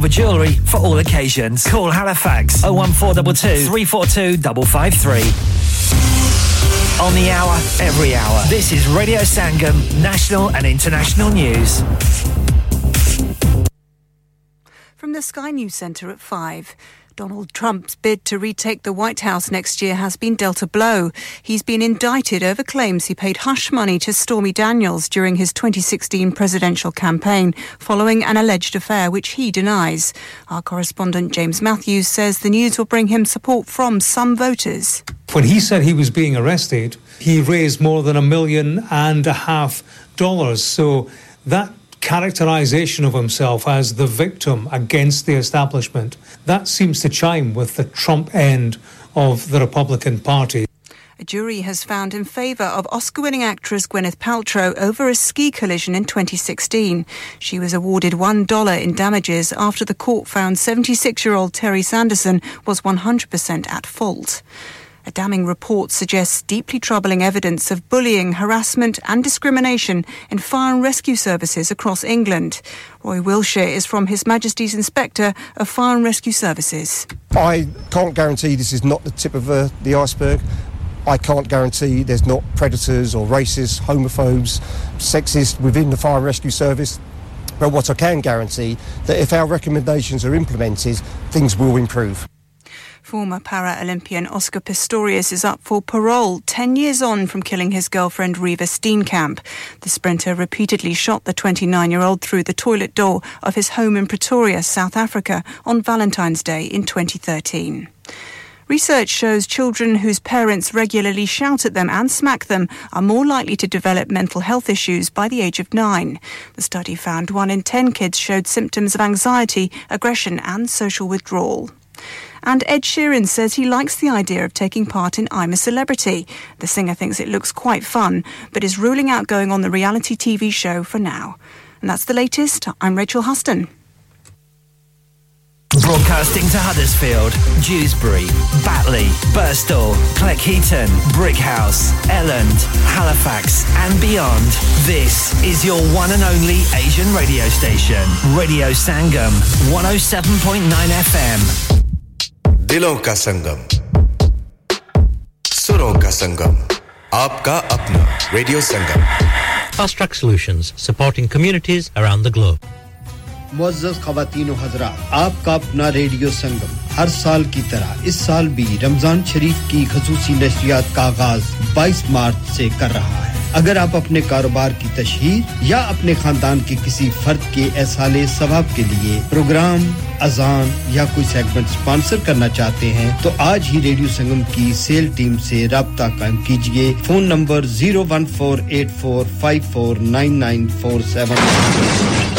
silver jewellery for all occasions. Call Halifax 01422 342 553. On the hour, every hour. This is Radio Sangam, national and international news from the Sky News Centre at 5. Donald Trump's bid to retake the White House next year has been dealt a blow. He's been indicted over claims he paid hush money to Stormy Daniels during his 2016 presidential campaign following an alleged affair which he denies. Our correspondent James Matthews says the news will bring him support from some voters. When he said he was being arrested, he raised more than a million and a half dollars. So that characterization of himself as the victim against the establishment. That seems to chime with the Trump end of the Republican Party. A jury has found in favour of Oscar winning actress Gwyneth Paltrow over a ski collision in 2016. She was awarded $1 in damages after the court found 76 year old Terry Sanderson was 100% at fault. A damning report suggests deeply troubling evidence of bullying, harassment, and discrimination in fire and rescue services across England. Roy Wilshire is from His Majesty's Inspector of Fire and Rescue Services. I can't guarantee this is not the tip of uh, the iceberg. I can't guarantee there's not predators or racists, homophobes, sexist within the fire and rescue service. But what I can guarantee that if our recommendations are implemented, things will improve. Former para Olympian Oscar Pistorius is up for parole 10 years on from killing his girlfriend Reva Steenkamp. The sprinter repeatedly shot the 29 year old through the toilet door of his home in Pretoria, South Africa, on Valentine's Day in 2013. Research shows children whose parents regularly shout at them and smack them are more likely to develop mental health issues by the age of nine. The study found one in 10 kids showed symptoms of anxiety, aggression, and social withdrawal. And Ed Sheeran says he likes the idea of taking part in I'm a Celebrity. The singer thinks it looks quite fun, but is ruling out going on the reality TV show for now. And that's the latest. I'm Rachel Huston. Broadcasting to Huddersfield, Dewsbury, Batley, Burstall, Cleckheaton, Brickhouse, Elland, Halifax, and beyond. This is your one and only Asian radio station, Radio Sangam, 107.9 FM. دلوں کا سنگم سروں کا سنگم آپ کا اپنا radio Sangam فسٹرک solutions supporting communities around the globe معزز خواتین و حضرات آپ کا اپنا ریڈیو سنگم ہر سال کی طرح اس سال بھی رمضان شریف کی خصوصی نشریات کا آغاز بائیس مارچ سے کر رہا ہے اگر آپ اپنے کاروبار کی تشہیر یا اپنے خاندان کے کسی فرد کے احسال ثواب کے لیے پروگرام اذان یا کوئی سیگمنٹ سپانسر کرنا چاہتے ہیں تو آج ہی ریڈیو سنگم کی سیل ٹیم سے رابطہ قائم کیجیے phone number zero one four eight four five four nine nine four seven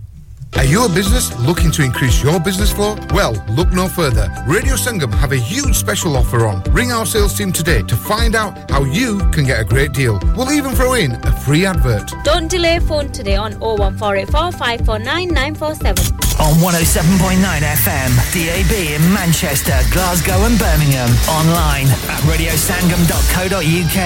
Are you a business looking to increase your business flow? Well, look no further. Radio Sangam have a huge special offer on. Ring our sales team today to find out how you can get a great deal. We'll even throw in a free advert. Don't delay phone today on 01484 549 947. On 107.9 FM, DAB in Manchester, Glasgow and Birmingham. Online at radiosangam.co.uk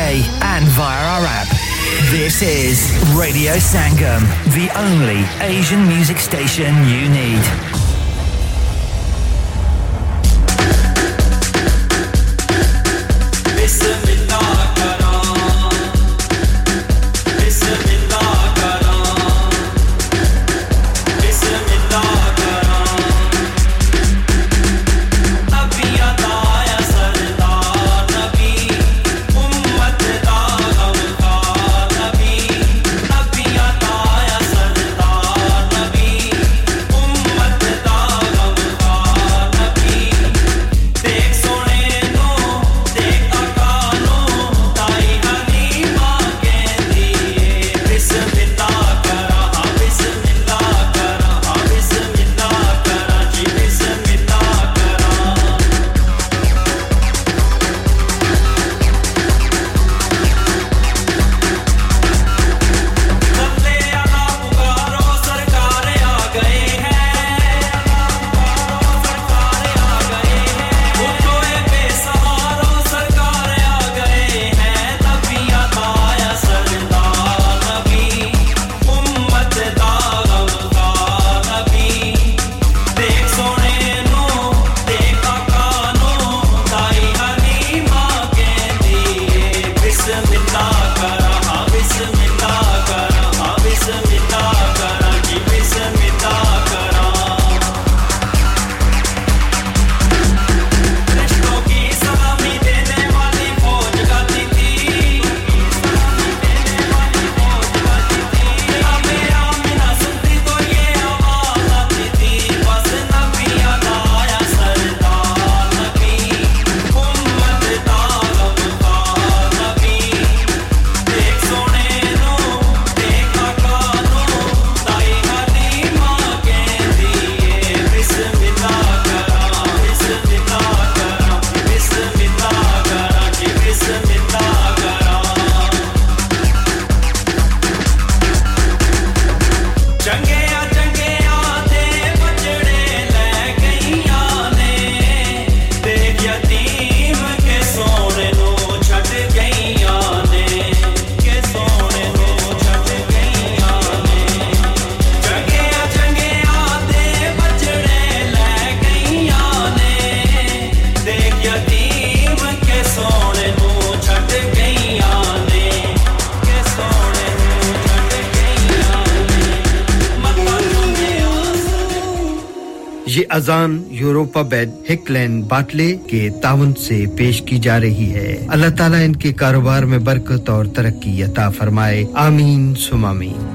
and via our app. This is Radio Sangam, the only Asian music station you need. Listen. لین باٹلے کے تعاون سے پیش کی جا رہی ہے اللہ تعالیٰ ان کے کاروبار میں برکت اور ترقی عطا فرمائے آمین سمامین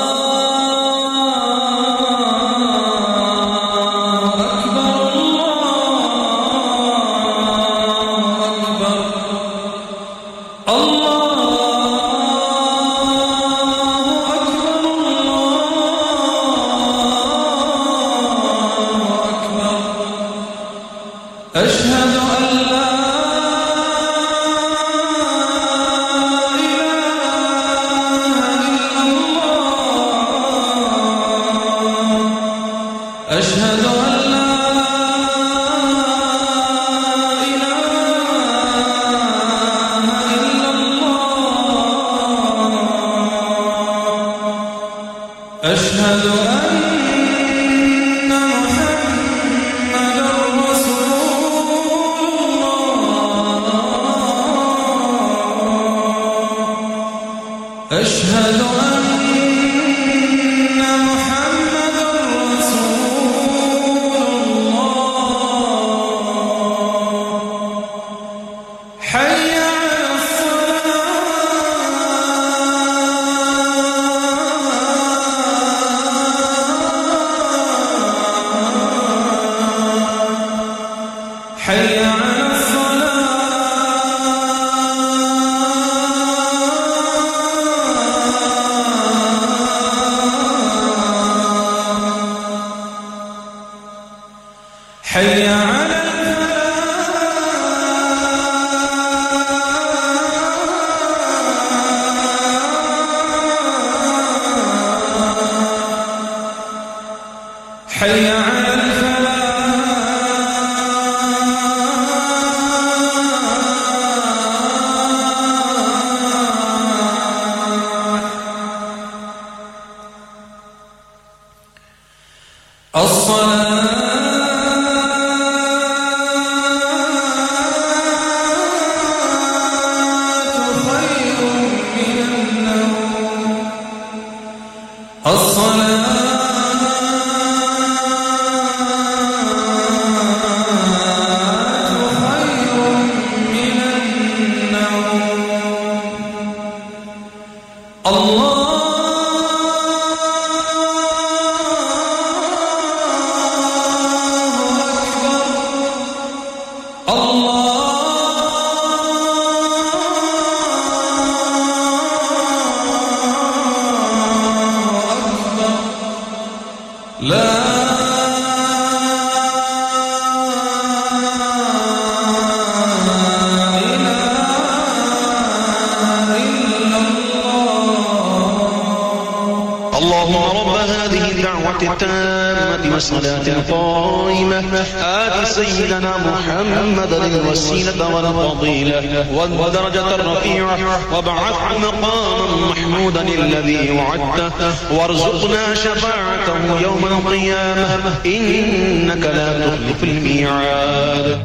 والصلاة القائمة آت سيدنا محمد الوسيلة والفضيلة والدرجة الرفيعة وابعث مقاما محمودا الذي وعدته وارزقنا شفاعته يوم القيامة إنك لا تخلف الميعاد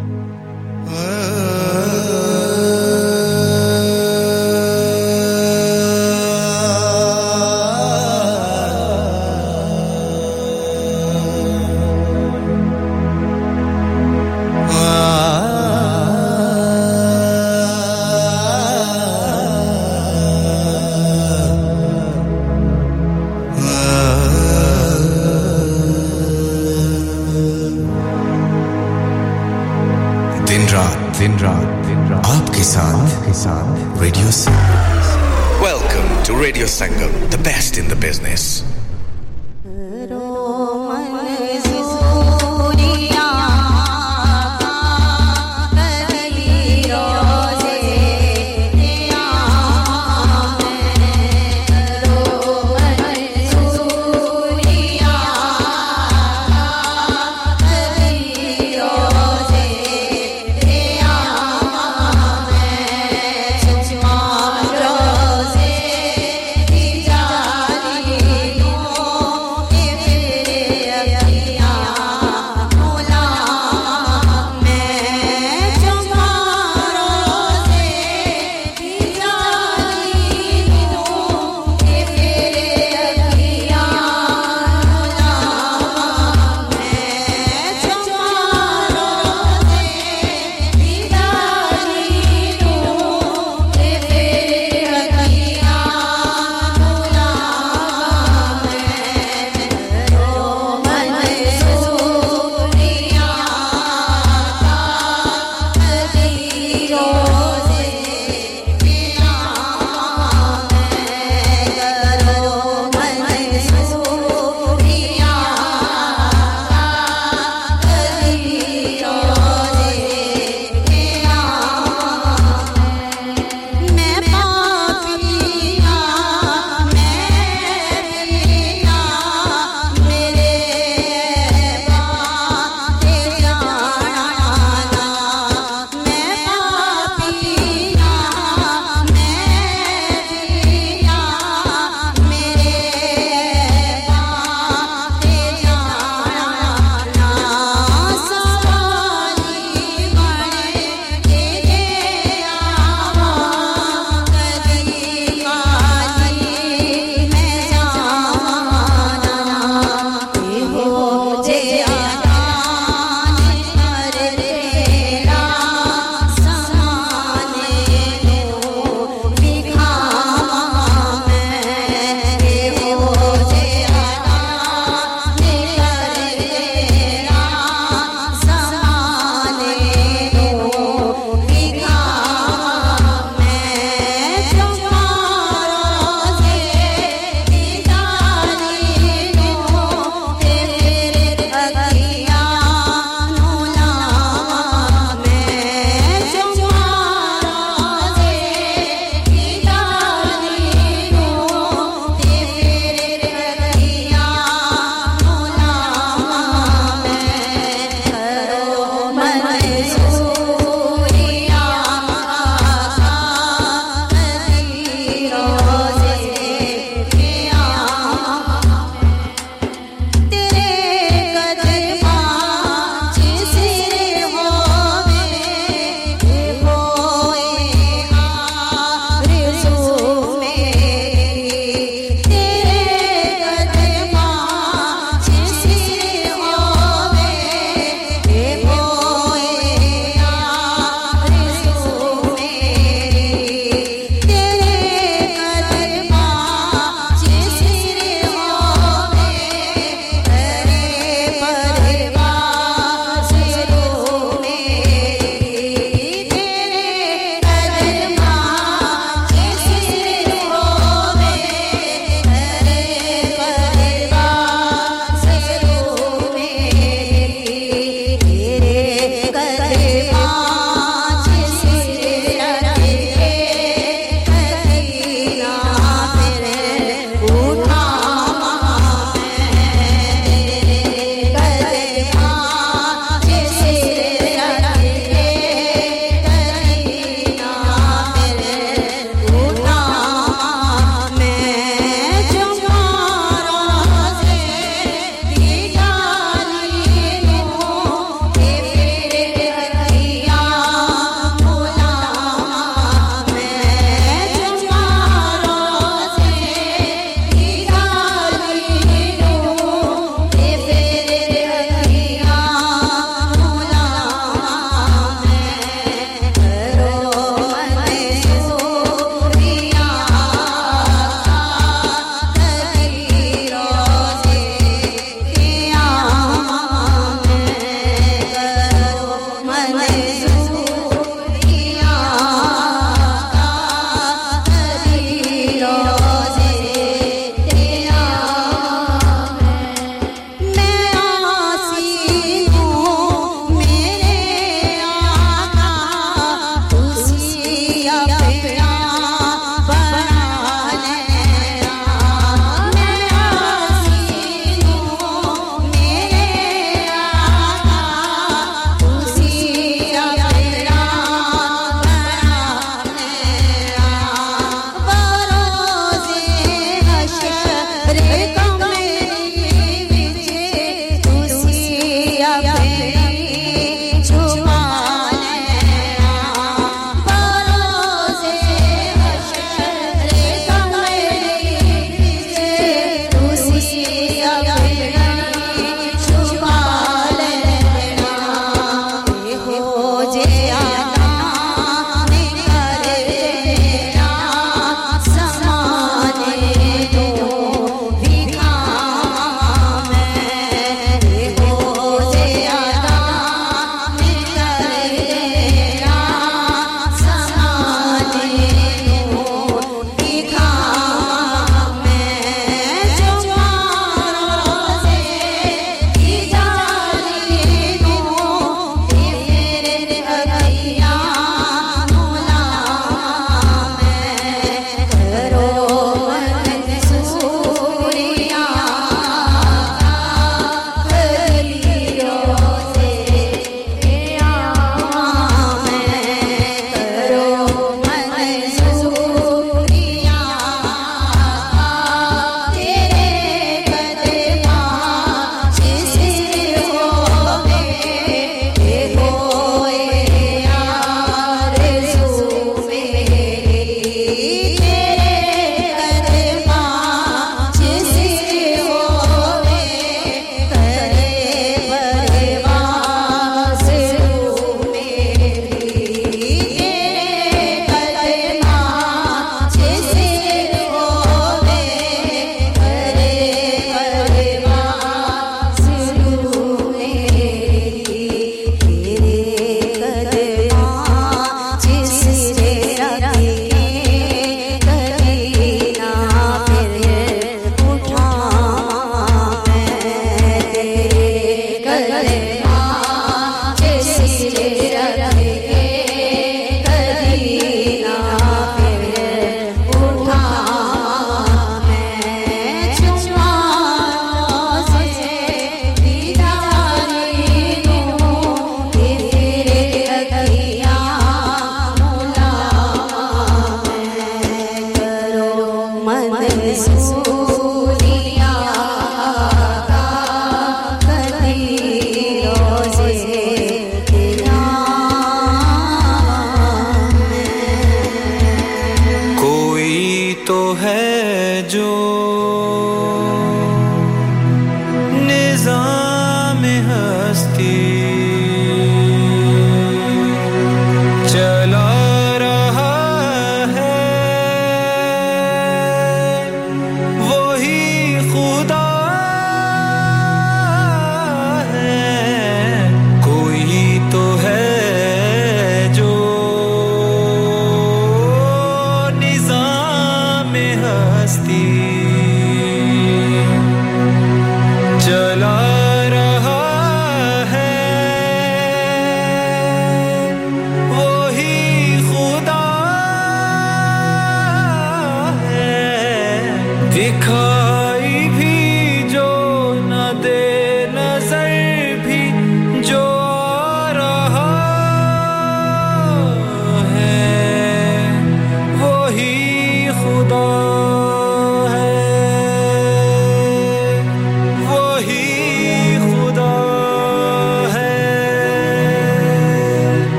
آه. Radio Sangam. Welcome to Radio Sangam, the best in the business.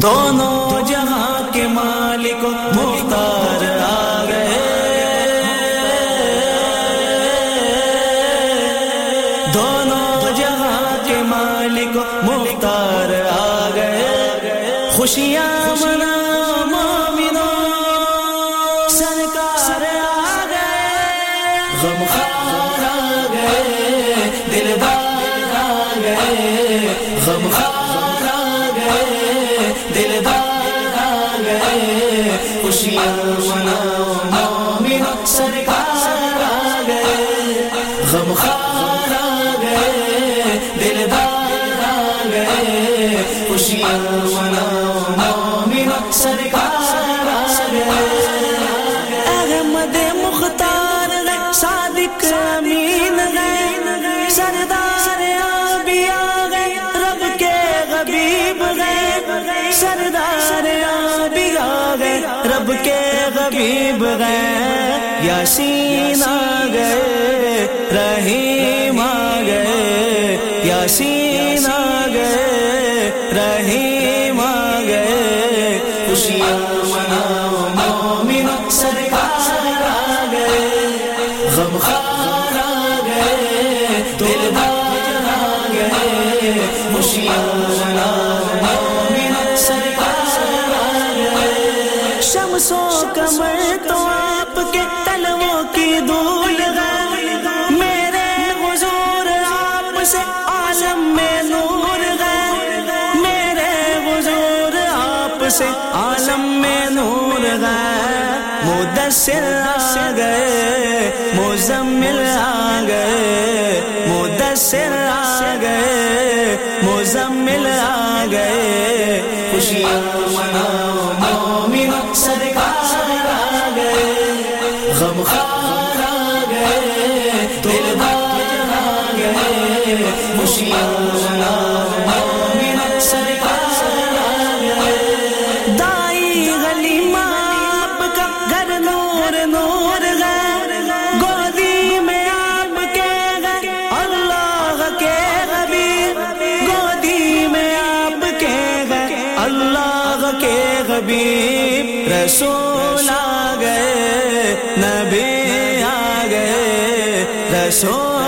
دونوں جہاں کے مالک مختار آ گئے دونوں جہاں کے مالک مختار آ گئے خوشیاں مدثر آ گئے مزمل آ گئے مدثر آ گئے مزمل آ corazón.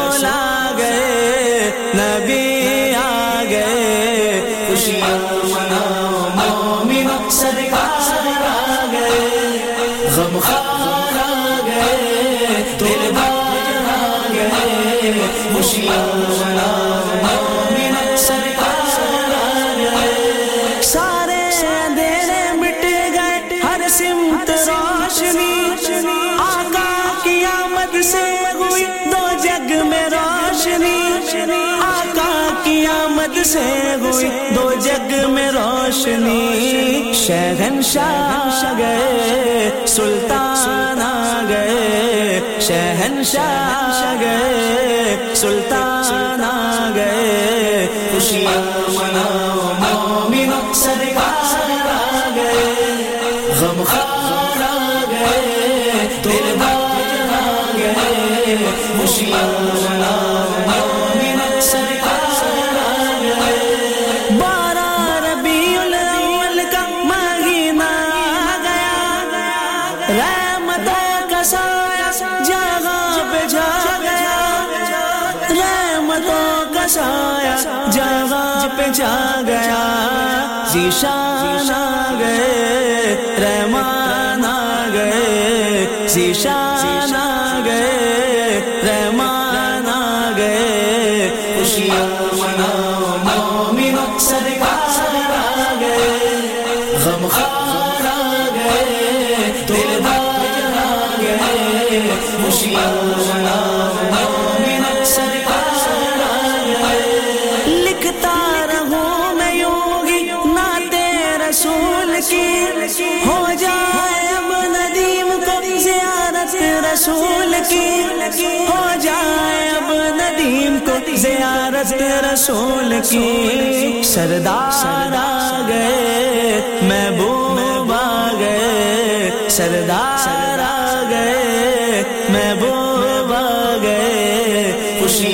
شہنشاہ گئے سلطان آ گئے شہنشاہ گئے سلطان آ گئے مومن سرکار آ گئے غم خار آ گئے دل بار آ گئے خوشی سایا جگہ پہ جا گیا آ گئے رحمان آ گئے سیشا رسول کی سردار آ گئے میں آ با گئے سردار سردا گئے میں آ با گئے خوشی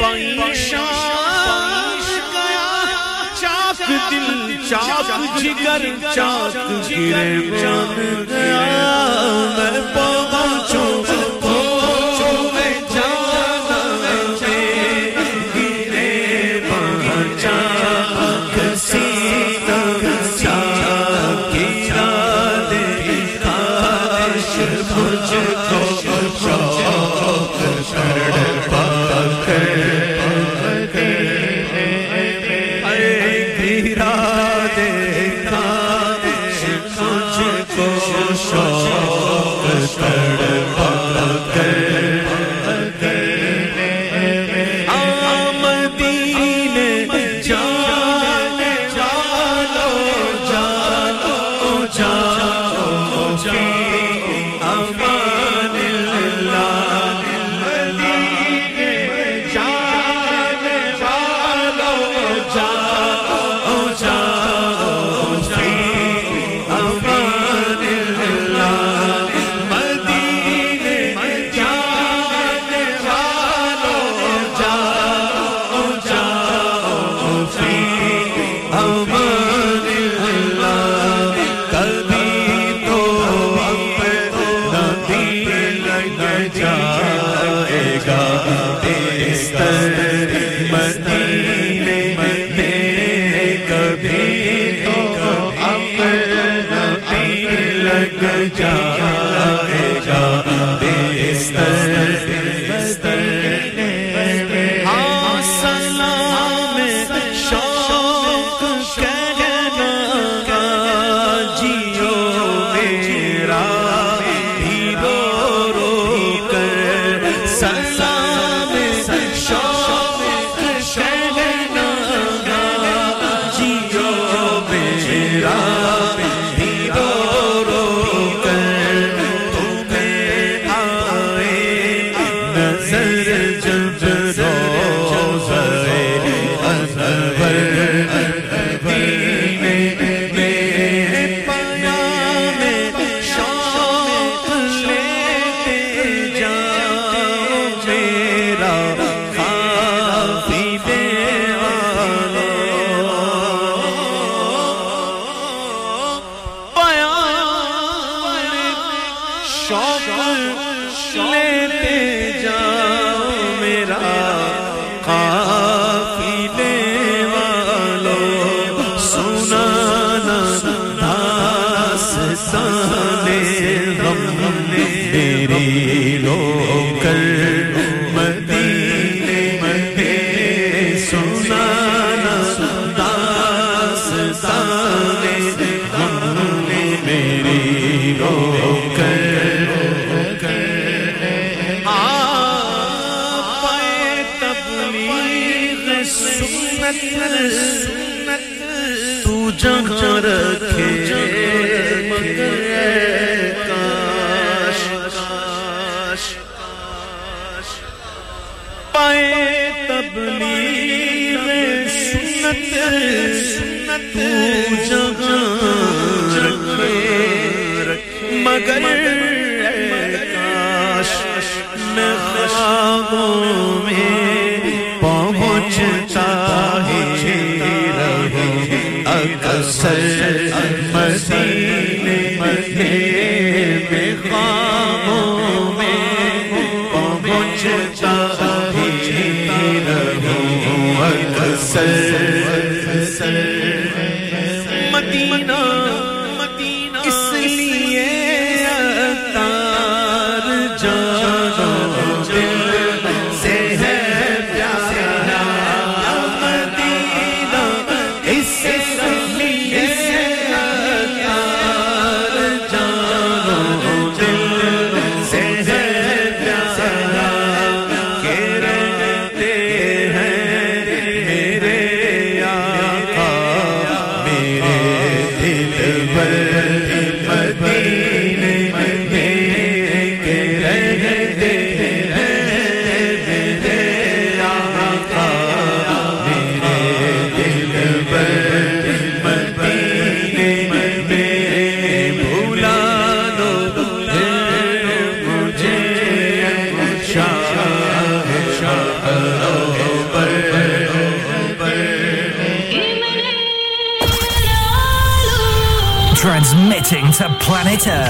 پنشایا چاک جگر چاک چا چم جگر چاک چمچوں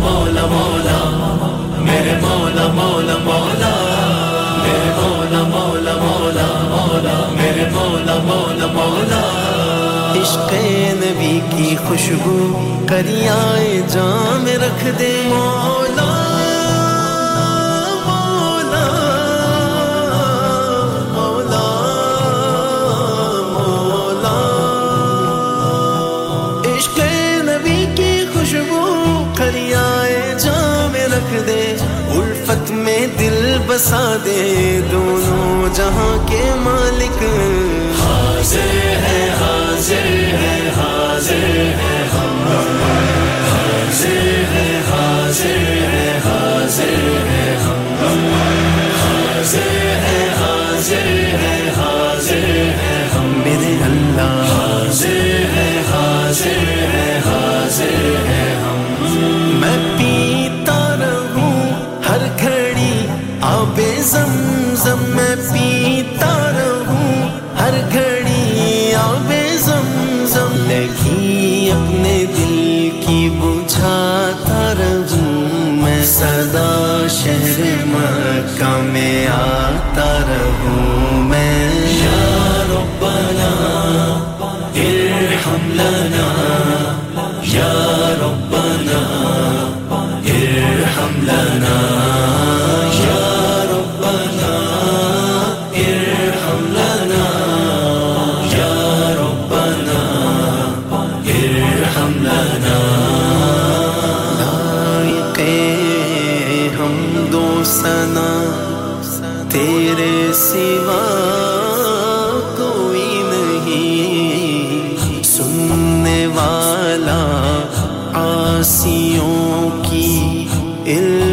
میرے مولا مولا میرے مولا مولا مولا میرے مولا مولا مولا عشق نبی کی خوشبو کری آئے رکھ دے مولا بسا دے دونوں جہاں کے مالک حاضر ہے حاضر ہے حاضر ہے ہاس ہاس ہم ہے حاضر ہے اللہ سوا کوئی نہیں سننے والا آسیوں کی علم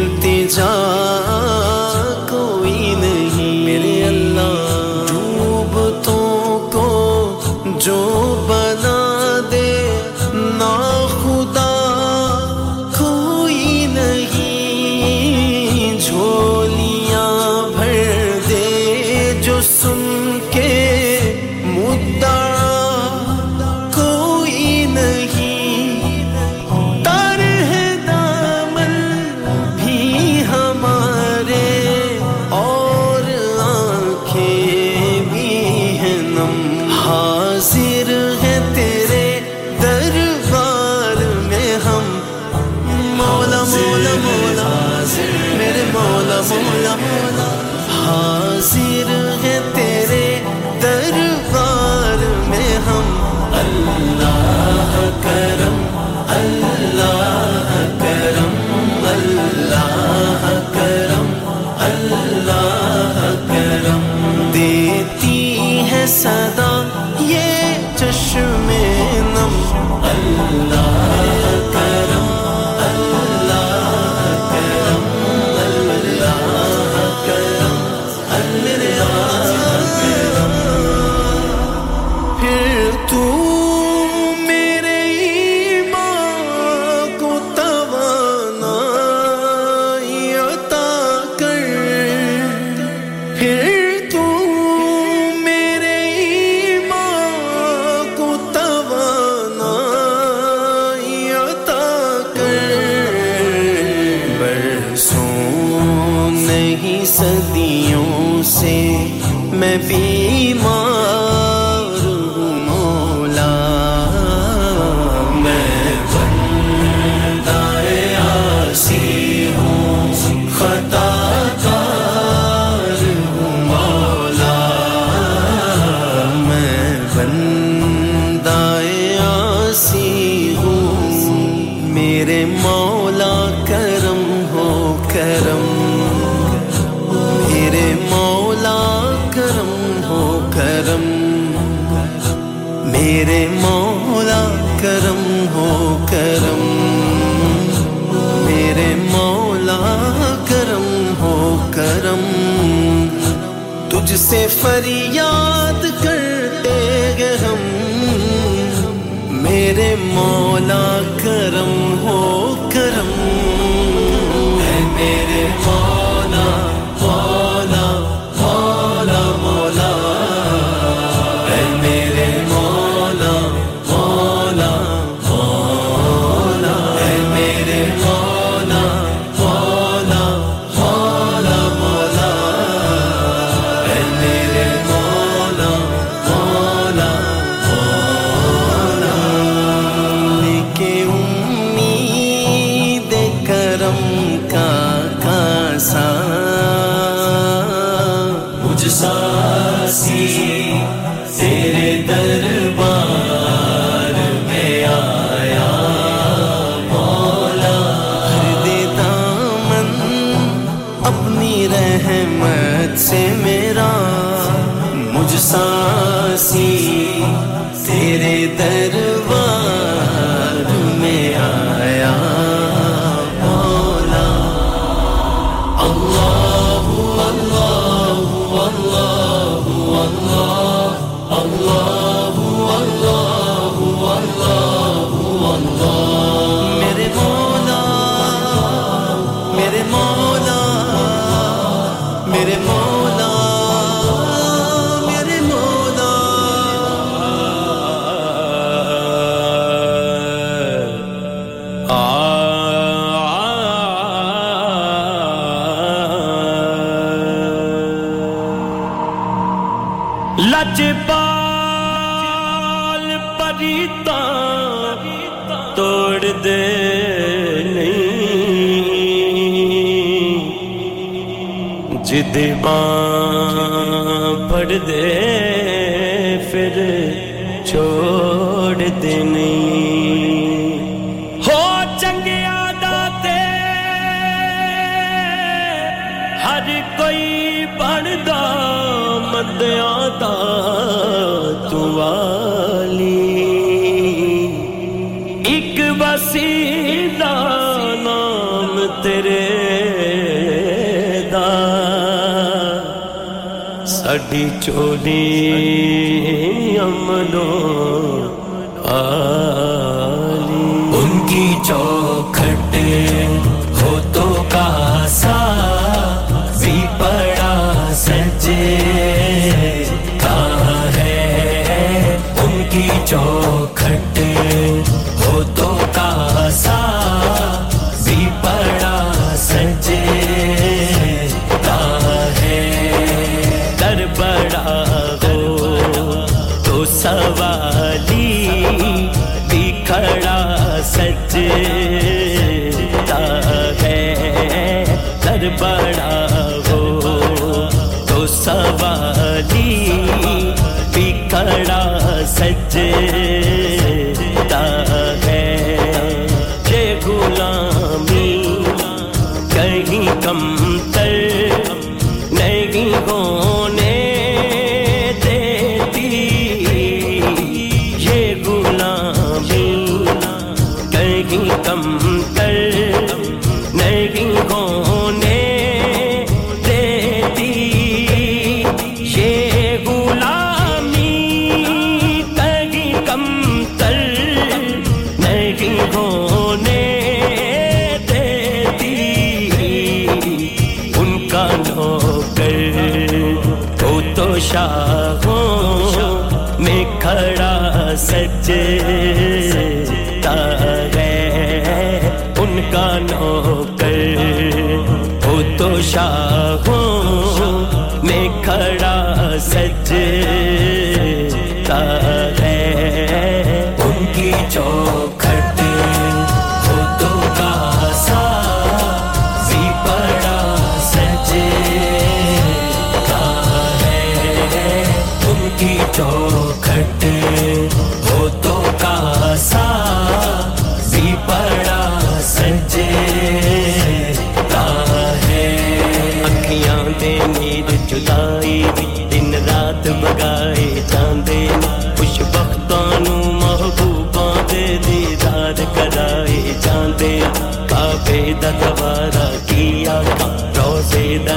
صدیوں سے میں بیمار سانسی تیرے در The divine. کی چولی امنو آلی ان کی چولی ਰਾਤ ਬਗਾਏ ਜਾਂਦੇ ਖੁਸ਼ ਬਖਤਾਂ ਨੂੰ ਮਹਬੂਬਾਂ ਦੇ ਦੀਦਾਰ ਕਰਾਏ ਜਾਂਦੇ ਕਾਬੇ ਦਾ ਦਵਾਰਾ ਕੀਆ ਰੋਜ਼ੇ ਦਾ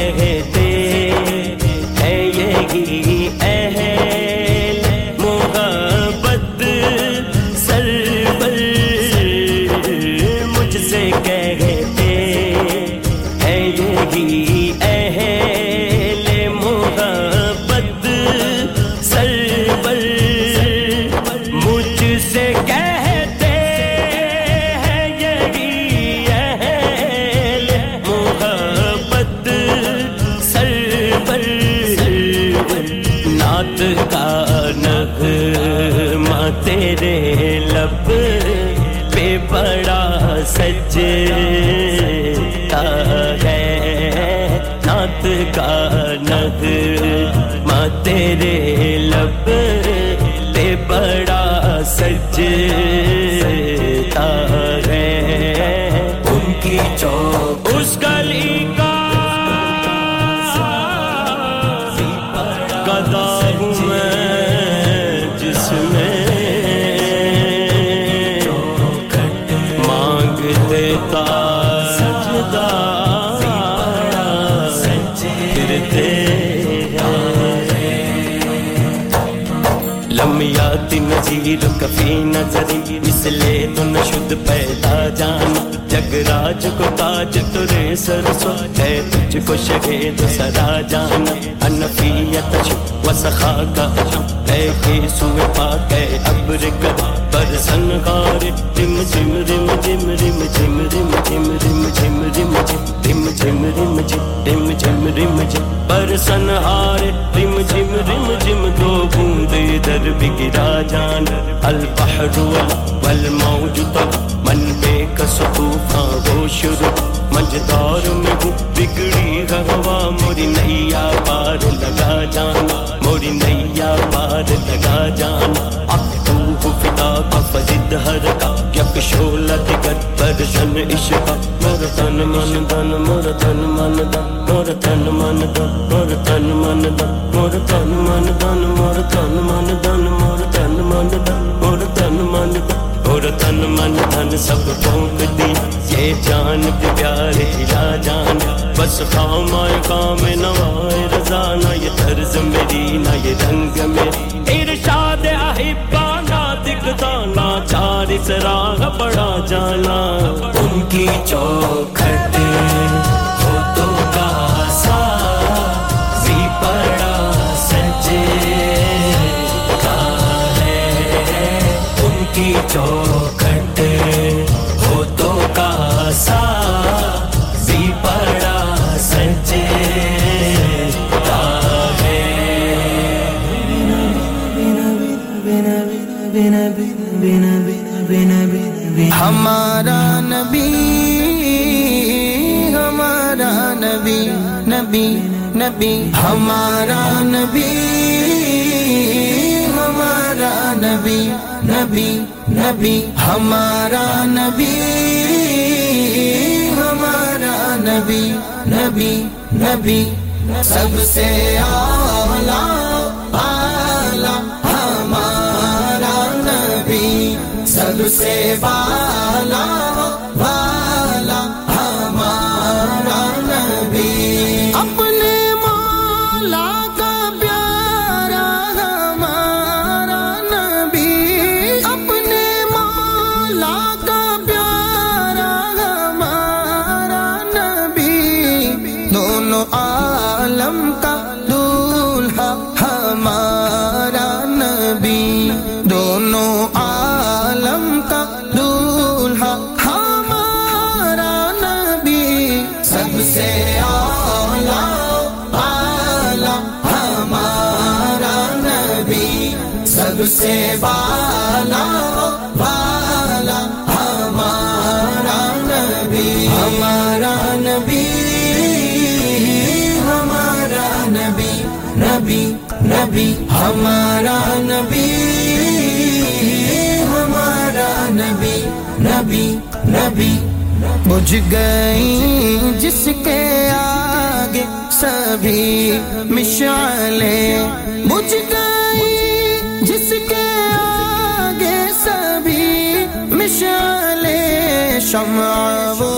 کا ماں تیرے لب پہ بڑا سجتا رک فی نظری مسلے تو نشد پیدا جان جگ راج کو تاج تو رے سر سو ہے تجھ کو شگے تو سدا جان انفیت شو و سخا کا شم ہے کے سو پاک ہے ابر کبا پر سنگار تم جم رم جم رم جم رم جم رم جم رم جم رم جم رم جم رم جم پر سنہار تم بگرا جان البحر والموج تب من میں کسو وہ شروع مجدار میں ہوں بگڑی ہوا موری نیا بار لگا جان موری نیا بار لگا جان اب تو فدا کا فضد ہر کا یک شولت گر پر زن عشقا مور تن من دا مور من من من مور تن من دن سب جان پیارے دکھتانا چار سراغ بڑا جانا ان کی چوکھٹ چو ہمارا نبی ہمارا نبی نبی نبی ہمارا نبی ہمارا نبی نبی نبی ہمارا نبی ہمارا نبی نبی نبی سب سے آلہ سی والا ہمارا نبی ہمارا نبی نبی نبی بجھ گئی جس کے آگے سبھی مشالے بجھ گئی جس کے آگے سبھی مشالے شمع وہ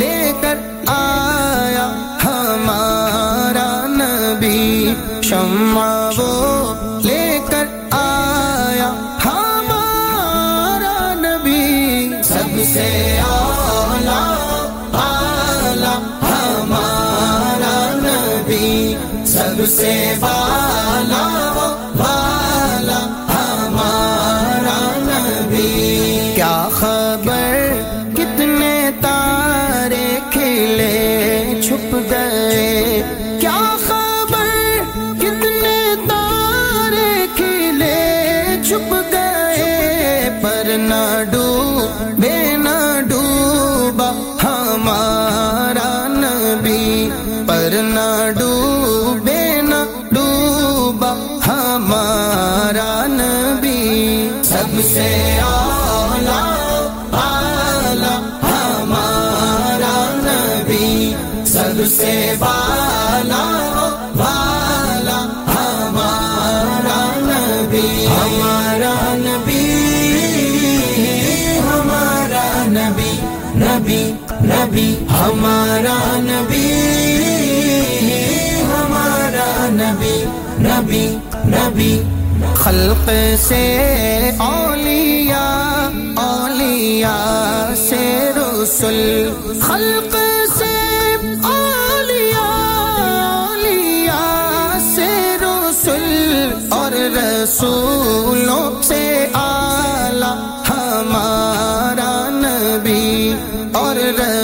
لے کر آیا ہمارا نبی شمع وہ سب نبی سے بالا نبی ہمارا نبی ہمارا نبی نبی نبی خلق سے اولیاء اولیاء سے رسل خلق سے اولیاء اولیاء سے رسل اور رسولوں سے آلہ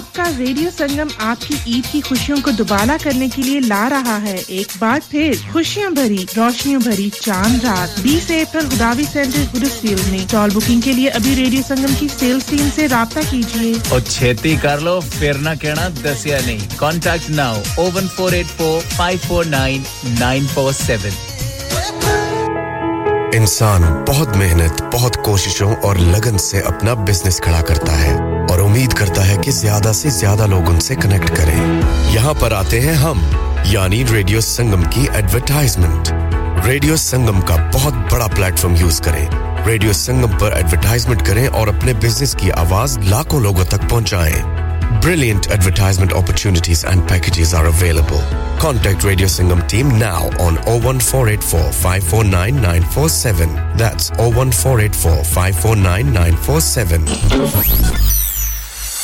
آپ کا ریڈیو سنگم آپ کی عید کی خوشیوں کو دوبالا کرنے کے لیے لا رہا ہے ایک بار پھر خوشیوں بھری روشنیوں بھری چاند رات بیس اپریل خداوی سینٹر خود میں ٹال بکنگ کے لیے ابھی ریڈیو سنگم کی سیلز ٹیم سے رابطہ کیجیے اور چھیتی کر لو پھر نہ دس یا نہیں contact now one four eight four five four nine nine four seven انسان بہت محنت بہت کوششوں اور لگن سے اپنا بزنس کھڑا کرتا ہے امید کرتا ہے کہ زیادہ سے زیادہ لوگ ان سے کنیکٹ کریں یہاں پر آتے ہیں ہم یعنی ریڈیو سنگم کی ایڈورٹائزمنٹ ریڈیو سنگم کا بہت بڑا پلیٹ فارم یوز کریں ریڈیو سنگم پر ایڈورٹائزمنٹ کریں اور اپنے بزنس کی آواز لاکھوں لوگوں تک پہنچائے brilliant advertisement opportunities and packages contact radio Sangam team now on now four eight four five four nine four seven four eight four five four nine four seven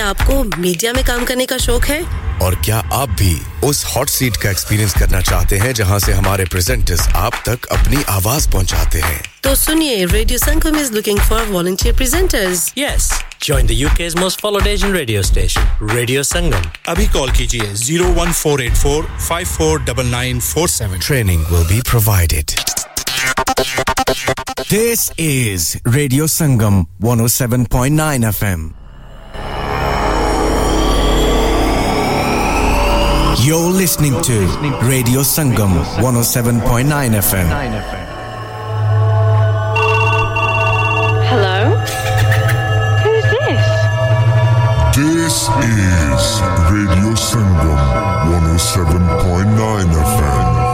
آپ کو میڈیا میں کام کرنے کا شوق ہے اور کیا آپ بھی اس ہاٹ سیٹ کا ایکسپیرئنس کرنا چاہتے ہیں جہاں سے ہمارے آپ تک اپنی آواز پہنچاتے ہیں تو سنیے radio Sangam is looking for yes join کے موسٹ وٹرو ریڈیو اسٹیشن ریڈیو سنگم ابھی کال کیجیے zero one four eight four five four double nine four seven training will be this is radio Sangam one O seven point nine F M You're listening to Radio Sangam 107.9 FM. Hello? Who's this? This is Radio Sangam 107.9 FM.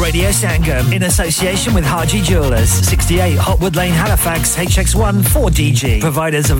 Radio Sangam in association with Haji Jewelers, 68 Hotwood Lane, Halifax, HX1 4DG. Providers of